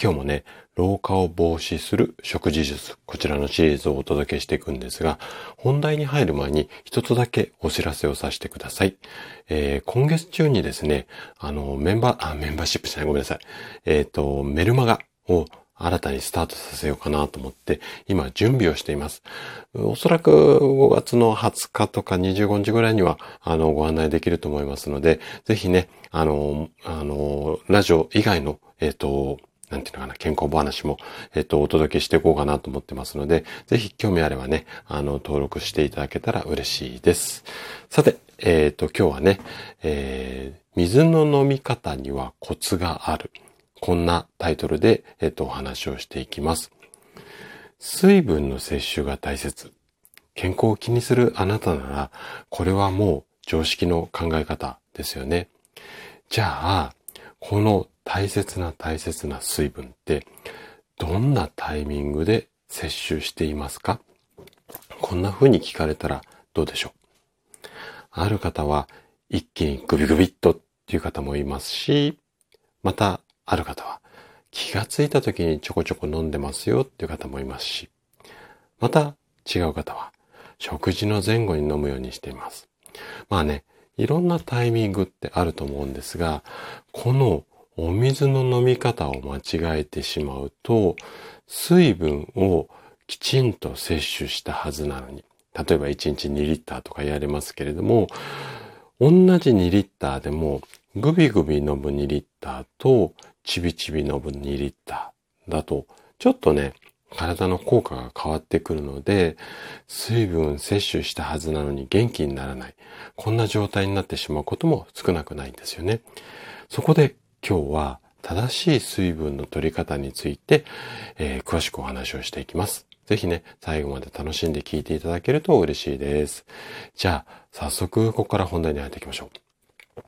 今日もね、老化を防止する食事術、こちらのシリーズをお届けしていくんですが、本題に入る前に一つだけお知らせをさせてください。えー、今月中にですね、あの、メンバー、あ、メンバーシップじゃない、ごめんなさい。えっ、ー、と、メルマガを新たにスタートさせようかなと思って、今準備をしています。おそらく5月の20日とか25日ぐらいには、あの、ご案内できると思いますので、ぜひね、あの、あの、ラジオ以外の、えっ、ー、と、なんていうのかな、健康話も、えっと、お届けしていこうかなと思ってますので、ぜひ興味あればね、あの、登録していただけたら嬉しいです。さて、えっ、と、今日はね、えー、水の飲み方にはコツがある。こんなタイトルで、えっ、と、お話をしていきます。水分の摂取が大切。健康を気にするあなたなら、これはもう常識の考え方ですよね。じゃあ、この大切な大切な水分ってどんなタイミングで摂取していますか？こんな風に聞かれたらどうでしょう？ある方は一気にグビグビっとっていう方もいますし、またある方は気がついた時にちょこちょこ飲んでますよっていう方もいますし、また違う方は食事の前後に飲むようにしています。まあね、いろんなタイミングってあると思うんですが、このお水の飲み方を間違えてしまうと、水分をきちんと摂取したはずなのに、例えば1日2リッターとかやれますけれども、同じ2リッターでも、グビグビ飲む2リッターと、ちびちび飲む2リッターだと、ちょっとね、体の効果が変わってくるので、水分摂取したはずなのに元気にならない。こんな状態になってしまうことも少なくないんですよね。そこで今日は正しい水分の取り方について、えー、詳しくお話をしていきます。ぜひね、最後まで楽しんで聞いていただけると嬉しいです。じゃあ、早速ここから本題に入っていきましょう。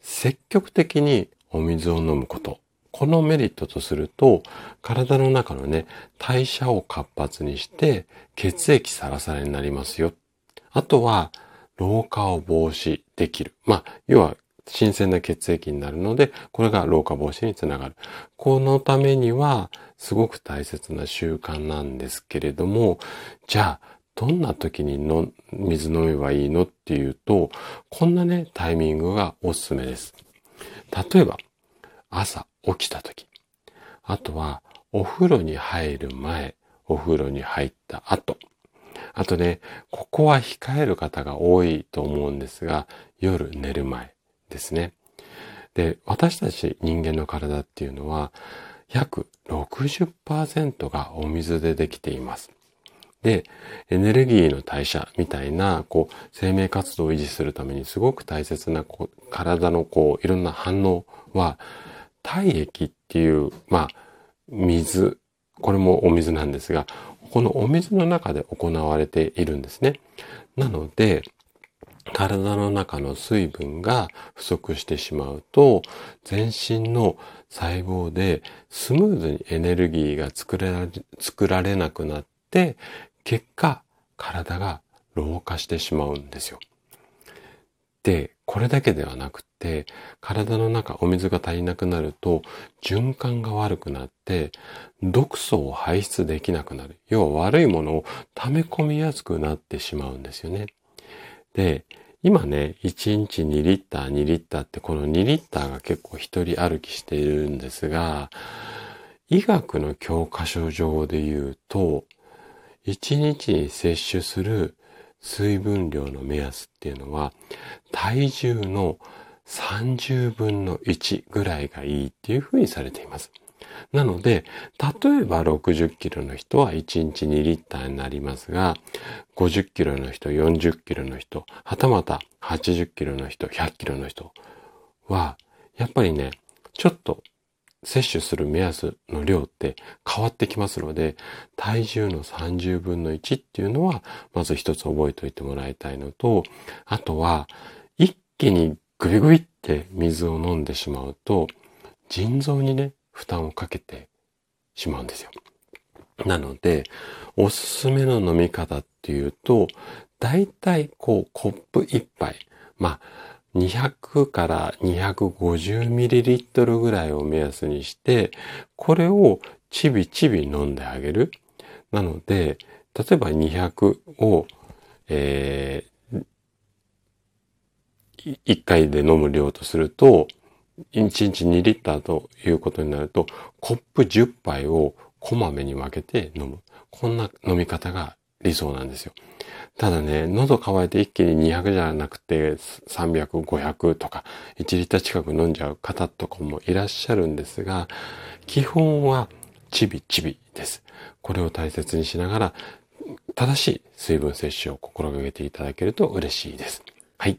積極的にお水を飲むこと。このメリットとすると、体の中のね、代謝を活発にして血液サラサラになりますよ。あとは、老化を防止できる。まあ、要は新鮮な血液になるので、これが老化防止につながる。このためには、すごく大切な習慣なんですけれども、じゃあ、どんな時にの水飲めばいいのっていうと、こんなね、タイミングがおすすめです。例えば、朝起きた時。あとは、お風呂に入る前、お風呂に入った後。あとね、ここは控える方が多いと思うんですが、夜寝る前。ですね。で、私たち人間の体っていうのは約60%がお水でできています。で、エネルギーの代謝みたいな、こう、生命活動を維持するためにすごく大切な、こう、体のこう、いろんな反応は、体液っていう、まあ、水、これもお水なんですが、このお水の中で行われているんですね。なので、体の中の水分が不足してしまうと、全身の細胞でスムーズにエネルギーが作ら作られなくなって、結果、体が老化してしまうんですよ。で、これだけではなくて、体の中お水が足りなくなると、循環が悪くなって、毒素を排出できなくなる。要は悪いものを溜め込みやすくなってしまうんですよね。で、今ね、1日2リッター、2リッターってこの2リッターが結構一人歩きしているんですが、医学の教科書上で言うと、1日に摂取する水分量の目安っていうのは、体重の30分の1ぐらいがいいっていうふうにされています。なので、例えば60キロの人は1日2リッターになりますが、50キロの人、40キロの人、はたまた80キロの人、100キロの人は、やっぱりね、ちょっと摂取する目安の量って変わってきますので、体重の30分の1っていうのは、まず一つ覚えておいてもらいたいのと、あとは、一気にグビグビって水を飲んでしまうと、腎臓にね、負担をかけてしまうんですよ。なので、おすすめの飲み方っていうと、だいたいこうコップ一杯、まあ、200から250ミリリットルぐらいを目安にして、これをちびちび飲んであげる。なので、例えば200を、えー、1回で飲む量とすると、1日2リッターということになると、コップ10杯をこまめに分けて飲む。こんな飲み方が理想なんですよ。ただね、喉乾いて一気に200じゃなくて300、500とか1リッター近く飲んじゃう方とかもいらっしゃるんですが、基本はちびちびです。これを大切にしながら、正しい水分摂取を心がけていただけると嬉しいです。はい。